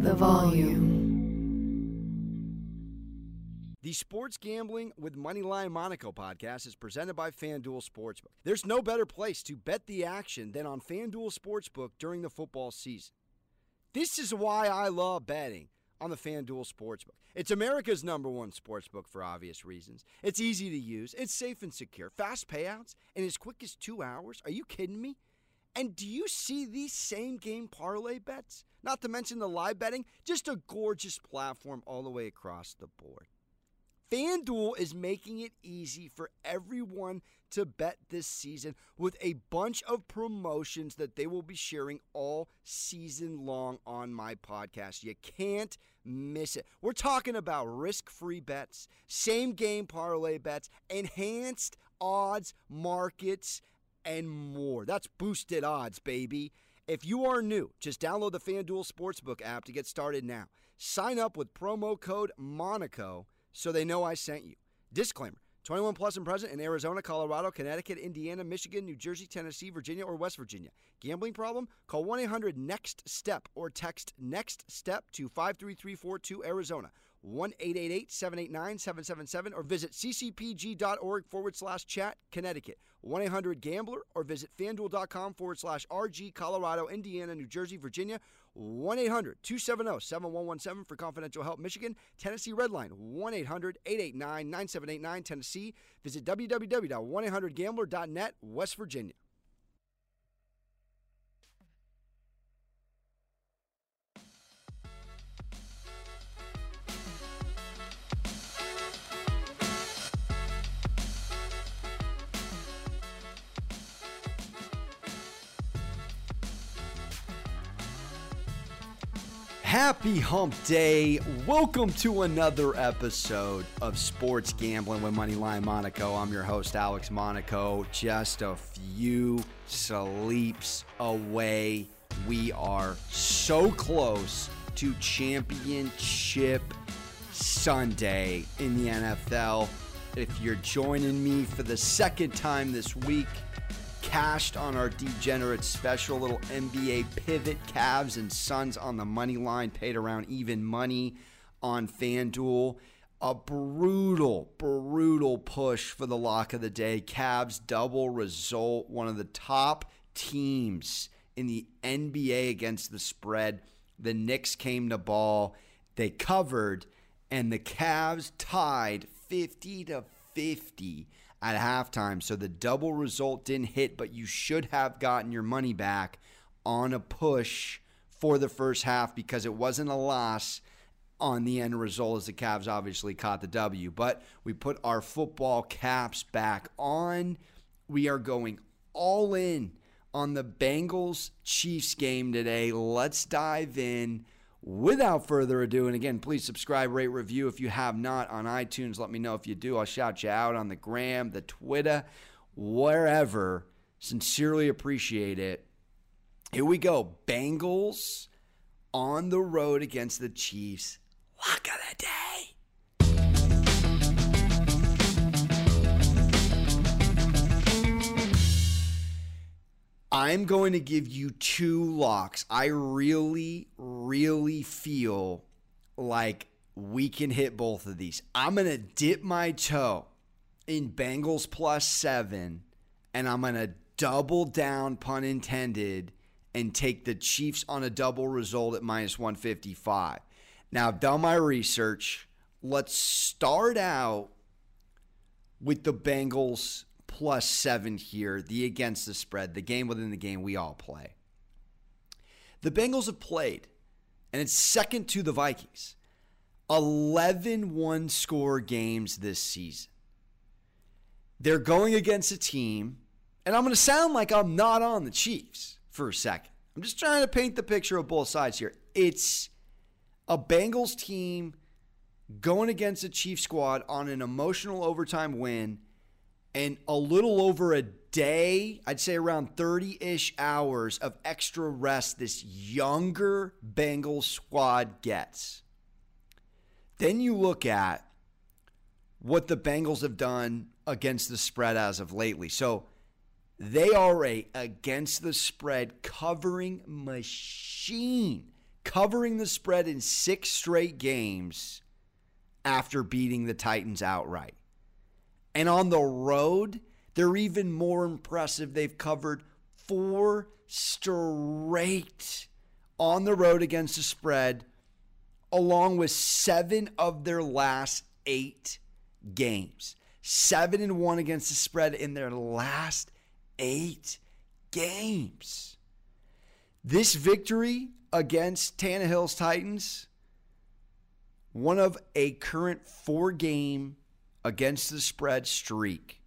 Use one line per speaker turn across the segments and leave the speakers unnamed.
the volume.
The Sports Gambling with Moneyline Monaco podcast is presented by FanDuel Sportsbook. There's no better place to bet the action than on FanDuel Sportsbook during the football season. This is why I love betting on the FanDuel Sportsbook. It's America's number one sportsbook for obvious reasons. It's easy to use, it's safe and secure, fast payouts, and as quick as two hours. Are you kidding me? And do you see these same game parlay bets? Not to mention the live betting, just a gorgeous platform all the way across the board. FanDuel is making it easy for everyone to bet this season with a bunch of promotions that they will be sharing all season long on my podcast. You can't miss it. We're talking about risk free bets, same game parlay bets, enhanced odds markets, and more. That's boosted odds, baby. If you are new, just download the FanDuel Sportsbook app to get started now. Sign up with promo code Monaco so they know I sent you. Disclaimer 21 plus and present in Arizona, Colorado, Connecticut, Indiana, Michigan, New Jersey, Tennessee, Virginia, or West Virginia. Gambling problem? Call 1 800 NEXT STEP or text NEXT STEP to 53342 Arizona. 1 888 789 777 or visit ccpg.org forward slash chat Connecticut. 1 800 Gambler or visit fanduel.com forward slash RG Colorado, Indiana, New Jersey, Virginia. 1 800 270 7117 for confidential help. Michigan, Tennessee Redline 1 800 889 9789 Tennessee. Visit www.1800gambler.net West Virginia. Happy Hump Day. Welcome to another episode of Sports Gambling with Moneyline Monaco. I'm your host, Alex Monaco. Just a few sleeps away. We are so close to championship Sunday in the NFL. If you're joining me for the second time this week, cashed on our degenerate special little NBA pivot Cavs and Suns on the money line, paid around even money on FanDuel. A brutal, brutal push for the lock of the day. Cavs double result, one of the top teams in the NBA against the spread. The Knicks came to ball, they covered, and the Cavs tied 50 to 50 at halftime. So the double result didn't hit, but you should have gotten your money back on a push for the first half because it wasn't a loss on the end result as the Cavs obviously caught the W. But we put our football caps back on. We are going all in on the Bengals Chiefs game today. Let's dive in without further ado, and again, please subscribe, rate, review if you have not on iTunes. Let me know if you do. I'll shout you out on the gram, the Twitter, wherever. Sincerely appreciate it. Here we go. Bengals on the road against the Chiefs. Lock of the day. I'm going to give you two locks. I really, really feel like we can hit both of these. I'm going to dip my toe in Bengals plus seven, and I'm going to double down, pun intended, and take the Chiefs on a double result at minus 155. Now, I've done my research. Let's start out with the Bengals plus seven here, the against the spread, the game within the game we all play. The Bengals have played, and it's second to the Vikings, 11 one score games this season. They're going against a team, and I'm going to sound like I'm not on the Chiefs for a second. I'm just trying to paint the picture of both sides here. It's a Bengals team going against a Chief squad on an emotional overtime win and a little over a day, I'd say around 30 ish hours of extra rest this younger Bengals squad gets. Then you look at what the Bengals have done against the spread as of lately. So they are a against the spread covering machine. covering the spread in six straight games after beating the Titans outright. And on the road, they're even more impressive. They've covered four straight on the road against the spread, along with seven of their last eight games. Seven and one against the spread in their last eight games. This victory against Tannehill's Titans, one of a current four game against the spread streak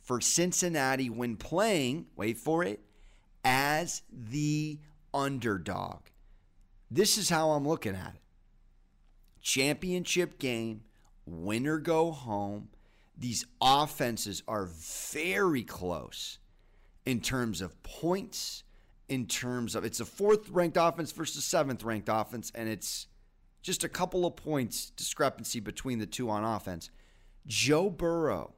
for Cincinnati when playing, wait for it, as the underdog. This is how I'm looking at it. Championship game, winner go home. These offenses are very close in terms of points, in terms of it's a fourth ranked offense versus a seventh ranked offense, and it's just a couple of points discrepancy between the two on offense. Joe Burrow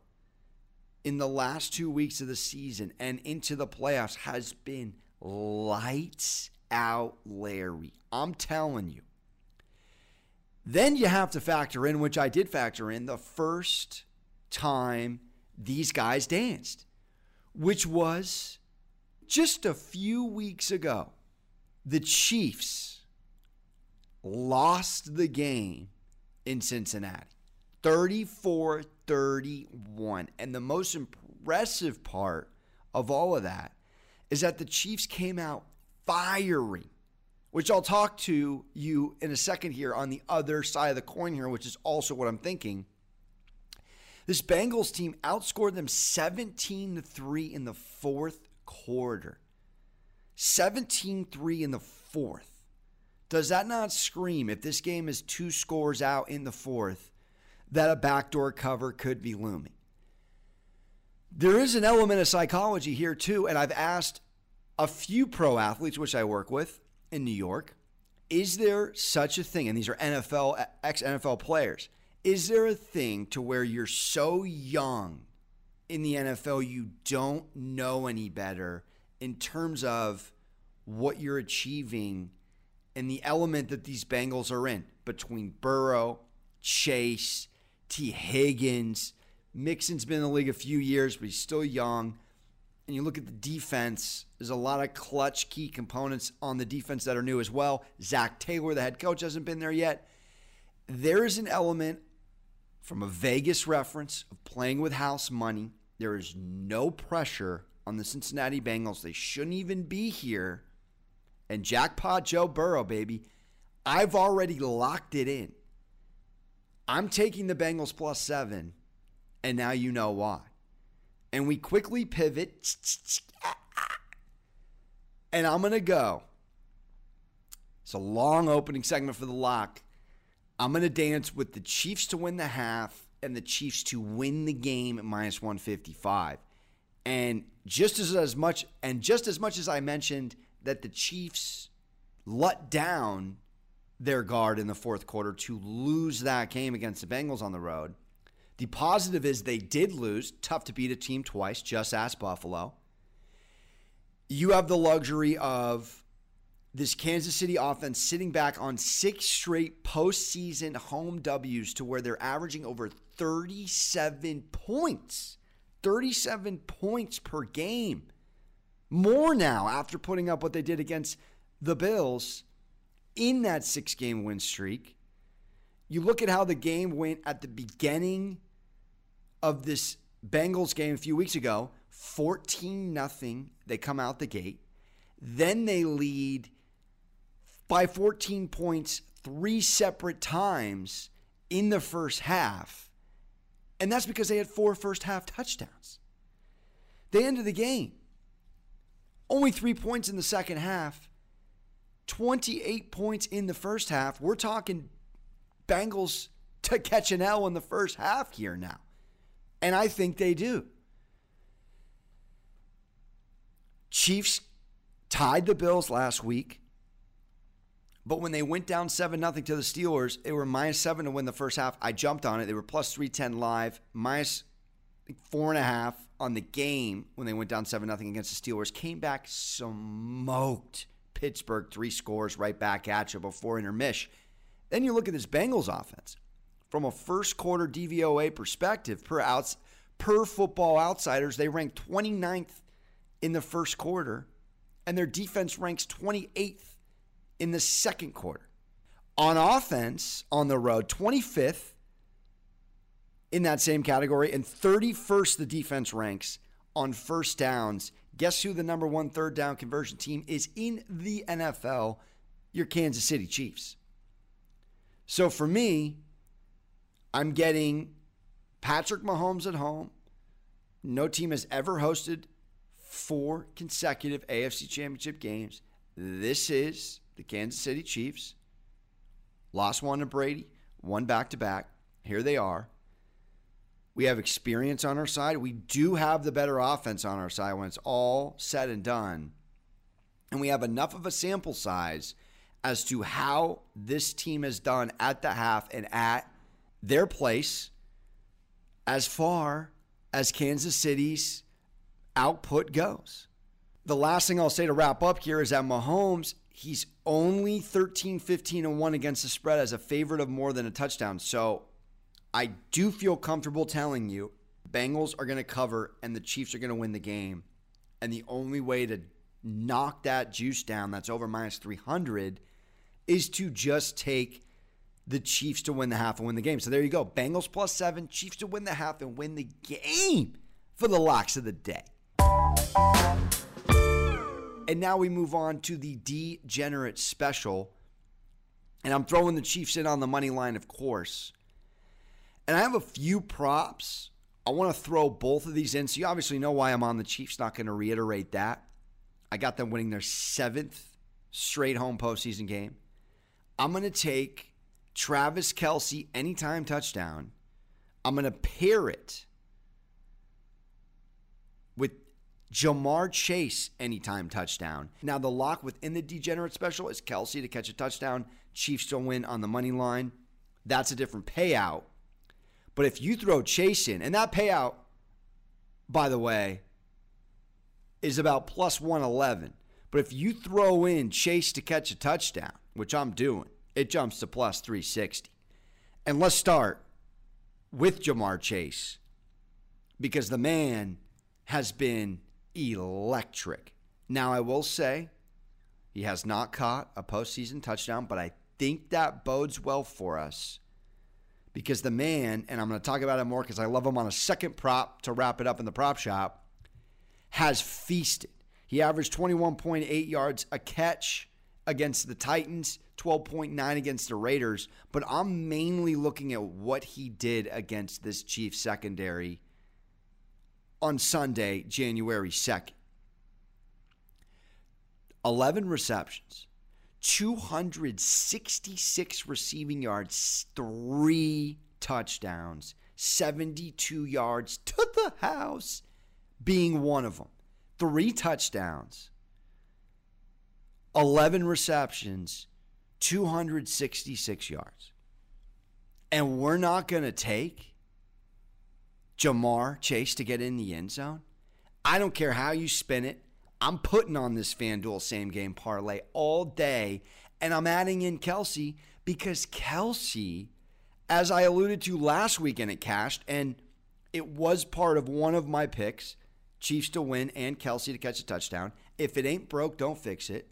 in the last two weeks of the season and into the playoffs has been lights out Larry. I'm telling you. Then you have to factor in, which I did factor in, the first time these guys danced, which was just a few weeks ago. The Chiefs lost the game in Cincinnati 34 31. And the most impressive part of all of that is that the Chiefs came out firing, which I'll talk to you in a second here on the other side of the coin here, which is also what I'm thinking. This Bengals team outscored them 17 to 3 in the fourth quarter. 17 3 in the fourth. Does that not scream if this game is two scores out in the fourth that a backdoor cover could be looming? There is an element of psychology here, too, and I've asked a few pro athletes, which I work with in New York, is there such a thing? And these are NFL, ex NFL players. Is there a thing to where you're so young in the NFL you don't know any better in terms of what you're achieving and the element that these Bengals are in between Burrow, Chase, Tee Higgins. Mixon's been in the league a few years, but he's still young and you look at the defense, there's a lot of clutch key components on the defense that are new as well. Zac Taylor, the head coach, hasn't been there yet. There is an element from a Vegas reference of playing with house money. There is no pressure on the Cincinnati Bengals. They shouldn't even be here. And jackpot Joe Burrow, baby. I've already locked it in. I'm taking the Bengals plus seven, and now you know why and we quickly pivot. And I'm going to go. It's a long opening segment for the lock. I'm going to dance with the Chiefs to win the half and the Chiefs to win the game at minus 155. And just as, as much and just as much as I mentioned that the Chiefs let down their guard in the fourth quarter to lose that game against the Bengals on the road, the positive is they did lose. Tough to beat a team twice. Just ask Buffalo. You have the luxury of this Kansas City offense sitting back on six straight postseason home W's to where they're averaging over 37 points. 37 points per game. More now after putting up what they did against the Bills in that six game win streak. You look at how the game went at the beginning of this Bengals game a few weeks ago, 14 nothing. They come out the gate. Then they lead by 14 points three separate times in the first half. And that's because they had four first half touchdowns. They ended the game. Only three points in the second half, 28 points in the first half. We're talking Bengals to catch an L in the first half here now. And I think they do. Chiefs tied the Bills last week. But when they went down 7 0 to the Steelers, they were minus 7 to win the first half. I jumped on it. They were plus 310 live, minus 4.5 on the game when they went down 7 0 against the Steelers. Came back smoked Pittsburgh, three scores right back at you before intermission. Then you look at this Bengals offense. From a first quarter DVOA perspective, per outs, per football outsiders, they rank 29th in the first quarter, and their defense ranks 28th in the second quarter. On offense, on the road, 25th in that same category, and 31st the defense ranks on first downs. Guess who the number one third down conversion team is in the NFL? Your Kansas City Chiefs. So for me, I'm getting Patrick Mahomes at home. No team has ever hosted four consecutive AFC championship games. This is the Kansas City Chiefs. Lost one to Brady, one back to back. Here they are. We have experience on our side. We do have the better offense on our side when it's all said and done. And we have enough of a sample size as to how this team has done at the half and at their place as far as Kansas City's output goes. The last thing I'll say to wrap up here is that Mahomes, he's only 13, 15, and 1 against the spread as a favorite of more than a touchdown. So I do feel comfortable telling you Bengals are going to cover and the Chiefs are going to win the game. And the only way to knock that juice down that's over minus 300 is to just take the Chiefs to win the half and win the game. So there you go. Bengals plus seven, Chiefs to win the half and win the game for the locks of the day. And now we move on to the degenerate special. And I'm throwing the Chiefs in on the money line, of course. And I have a few props. I want to throw both of these in. So you obviously know why I'm on the Chiefs. Not going to reiterate that. I got them winning their seventh straight home postseason game. I'm going to take Travis Kelce anytime touchdown. I'm going to pair it with Ja'Marr Chase anytime touchdown. Now, the lock within the degenerate special is Kelce to catch a touchdown, Chiefs to win on the money line. That's a different payout. But if you throw Chase in, and that payout, by the way, is about plus 111. But if you throw in Chase to catch a touchdown, which I'm doing, it jumps to plus 360. And let's start with Ja'Marr Chase because the man has been electric. Now, I will say he has not caught a postseason touchdown, but I think that bodes well for us because the man, and I'm going to talk about it more because I love him on a second prop to wrap it up in the prop shop, has feasted. He averaged 21.8 yards a catch against the Titans, 12.9 against the Raiders, but I'm mainly looking at what he did against this Chiefs secondary on Sunday, January 2nd. 11 receptions, 266 receiving yards, three touchdowns, 72 yards to the house, being one of them. Three touchdowns, 11 receptions, 266 yards. And we're not going to take Ja'Marr Chase to get in the end zone. I don't care how you spin it. I'm putting on this FanDuel same game parlay all day, and I'm adding in Kelce because Kelce, as I alluded to last weekend, it cashed, and it was part of one of my picks Chiefs to win and Kelce to catch a touchdown. If it ain't broke, don't fix it.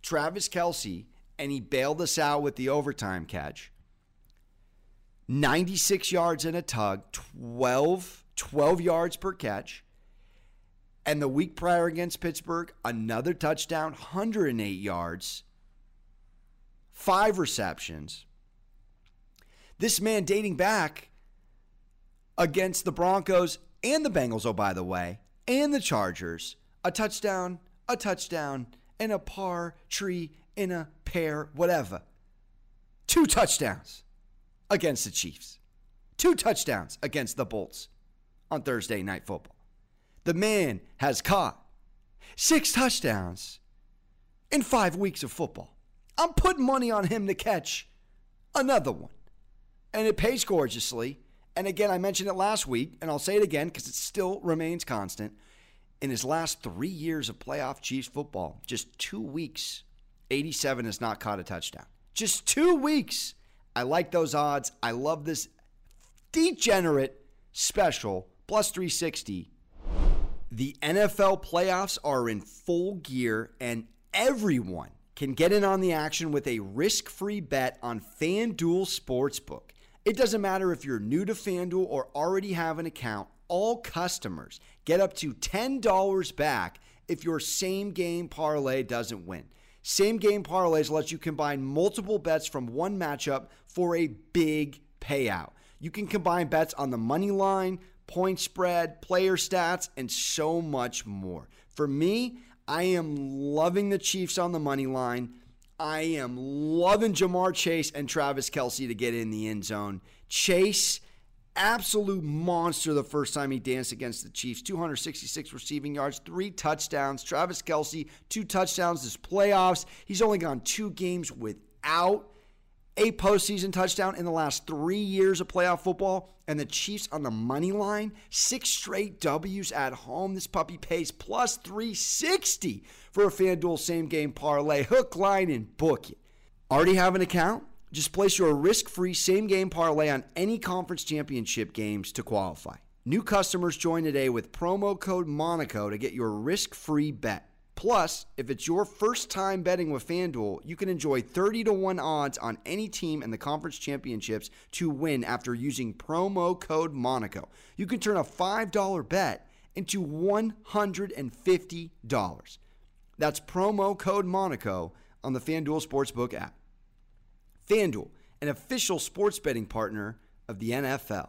Travis Kelce, and he bailed us out with the overtime catch. 96 yards in a tug, 12, 12 yards per catch. And the week prior against Pittsburgh, another touchdown, 108 yards, five receptions. This man dating back against the Broncos and the Bengals, oh, by the way, and the Chargers, a touchdown, a touchdown, and a par tree in a pair, whatever. Two touchdowns against the Chiefs. Two touchdowns against the Bolts on Thursday night football. The man has caught six touchdowns in five weeks of football. I'm putting money on him to catch another one. And it pays gorgeously. And again, I mentioned it last week, and I'll say it again because it still remains constant. In his last three years of playoff Chiefs football, just two weeks, 87 has not caught a touchdown. Just two weeks. I like those odds. I love this degenerate special, plus 360. The NFL playoffs are in full gear, and everyone can get in on the action with a risk free bet on FanDuel Sportsbook. It doesn't matter if you're new to FanDuel or already have an account, all customers get up to $10 back if your same game parlay doesn't win. Same game parlays lets you combine multiple bets from one matchup for a big payout. You can combine bets on the money line, point spread, player stats, and so much more. For me, I am loving the Chiefs on the money line. I am loving Ja'Marr Chase and Travis Kelce to get in the end zone. Chase, absolute monster the first time he danced against the Chiefs. 266 receiving yards, three touchdowns. Travis Kelce, two touchdowns this playoffs. He's only gone two games without a postseason touchdown in the last three years of playoff football. And the Chiefs on the money line, six straight W's at home. This puppy pays plus 360 for a FanDuel same game parlay. Hook, line, and book it. Already have an account? Just place your risk free same game parlay on any conference championship games to qualify. New customers join today with promo code Monaco to get your risk free bet. Plus, if it's your first time betting with FanDuel, you can enjoy 30 to 1 odds on any team in the conference championships to win after using promo code Monaco. You can turn a $5 bet into $150. That's promo code Monaco on the FanDuel Sportsbook app. FanDuel, an official sports betting partner of the NFL.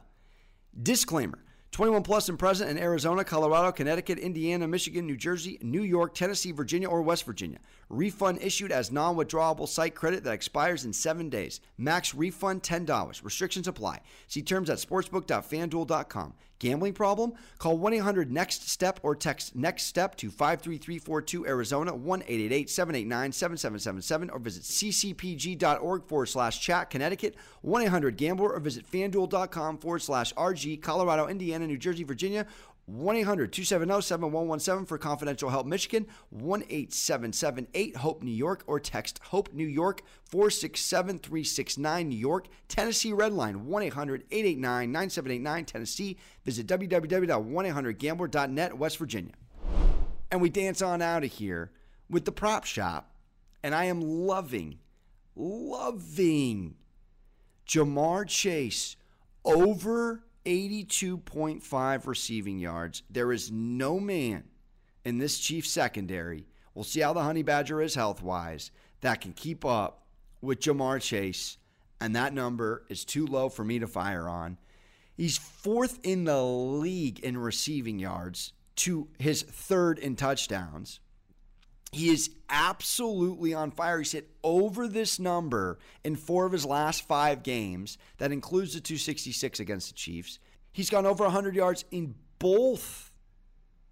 Disclaimer 21 plus and present in Arizona, Colorado, Connecticut, Indiana, Michigan, New Jersey, New York, Tennessee, Virginia, or West Virginia. Refund issued as non withdrawable site credit that expires in seven days. Max refund $10. Restrictions apply. See terms at sportsbook.fanduel.com. Gambling problem? Call 1 800 NEXT STEP or text NEXT STEP to 53342 Arizona 1 888 789 7777 or visit ccpg.org forward slash chat Connecticut 1 800 Gambler or visit fanduel.com forward slash RG Colorado, Indiana, New Jersey, Virginia 1 800 270 7117 for confidential help Michigan, 1 877 HOPE New York, or text HOPE New York 467 369 New York, Tennessee Redline 1 800 889 9789 Tennessee. Visit www.1800gambler.net, West Virginia. And we dance on out of here with the prop shop, and I am loving, loving Ja'Marr Chase over 82.5 receiving yards. There is no man in this Chiefs secondary. We'll see how the Honey Badger is health wise that can keep up with Ja'Marr Chase. And that number is too low for me to fire on. He's fourth in the league in receiving yards to his third in touchdowns. He is absolutely on fire. He's hit over this number in four of his last five games. That includes the 266 against the Chiefs. He's gone over 100 yards in both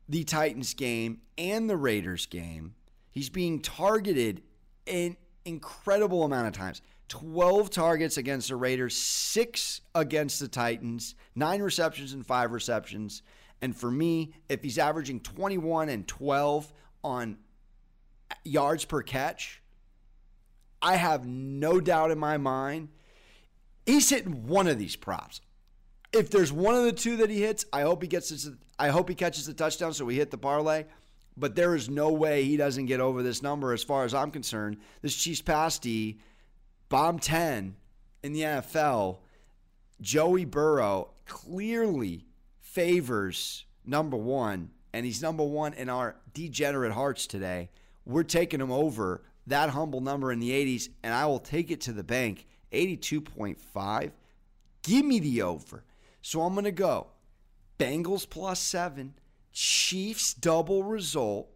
the Titans game and the Raiders game. He's being targeted an incredible amount of times. 12 targets against the Raiders, six against the Titans, nine receptions and five receptions. And for me, if he's averaging 21 and 12 on yards per catch, I have no doubt in my mind he's hitting one of these props. If there's one of the two that he hits, I hope he gets this, I hope he catches the touchdown so we hit the parlay. But there is no way he doesn't get over this number as far as I'm concerned. This Chiefs pass D, bomb 10 in the NFL, Joey Burrow clearly favors number one, and he's number one in our degenerate hearts today. We're taking them over that humble number in the 80s, and I will take it to the bank 82.5. Give me the over. So I'm going to go Bengals plus seven, Chiefs double result.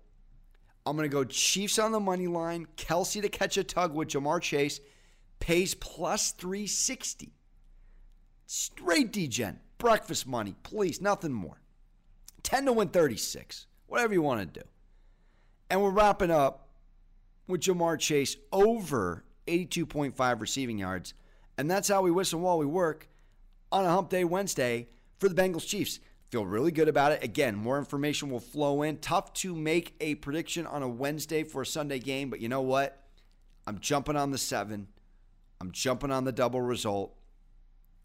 I'm going to go Chiefs on the money line, Kelce to catch a tug with Ja'Marr Chase, pays plus 360. Straight DGen, breakfast money, please, nothing more. 10 to win 36, whatever you want to do. And we're wrapping up with Ja'Marr Chase over 82.5 receiving yards. And that's how we whistle while we work on a hump day Wednesday for the Bengals Chiefs. Feel really good about it. Again, more information will flow in. Tough to make a prediction on a Wednesday for a Sunday game, but you know what? I'm jumping on the seven. I'm jumping on the double result.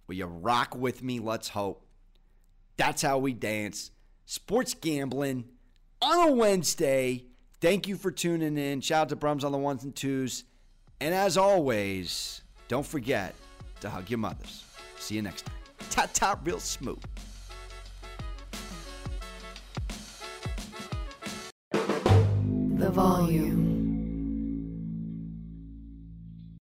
Will you rock with me? Let's hope. That's how we dance. Sports gambling on a Wednesday. Thank you for tuning in. Shout out to Brums on the ones and twos. And as always, don't forget to hug your mothers. See you next time. Ta ta, real smooth.
The volume.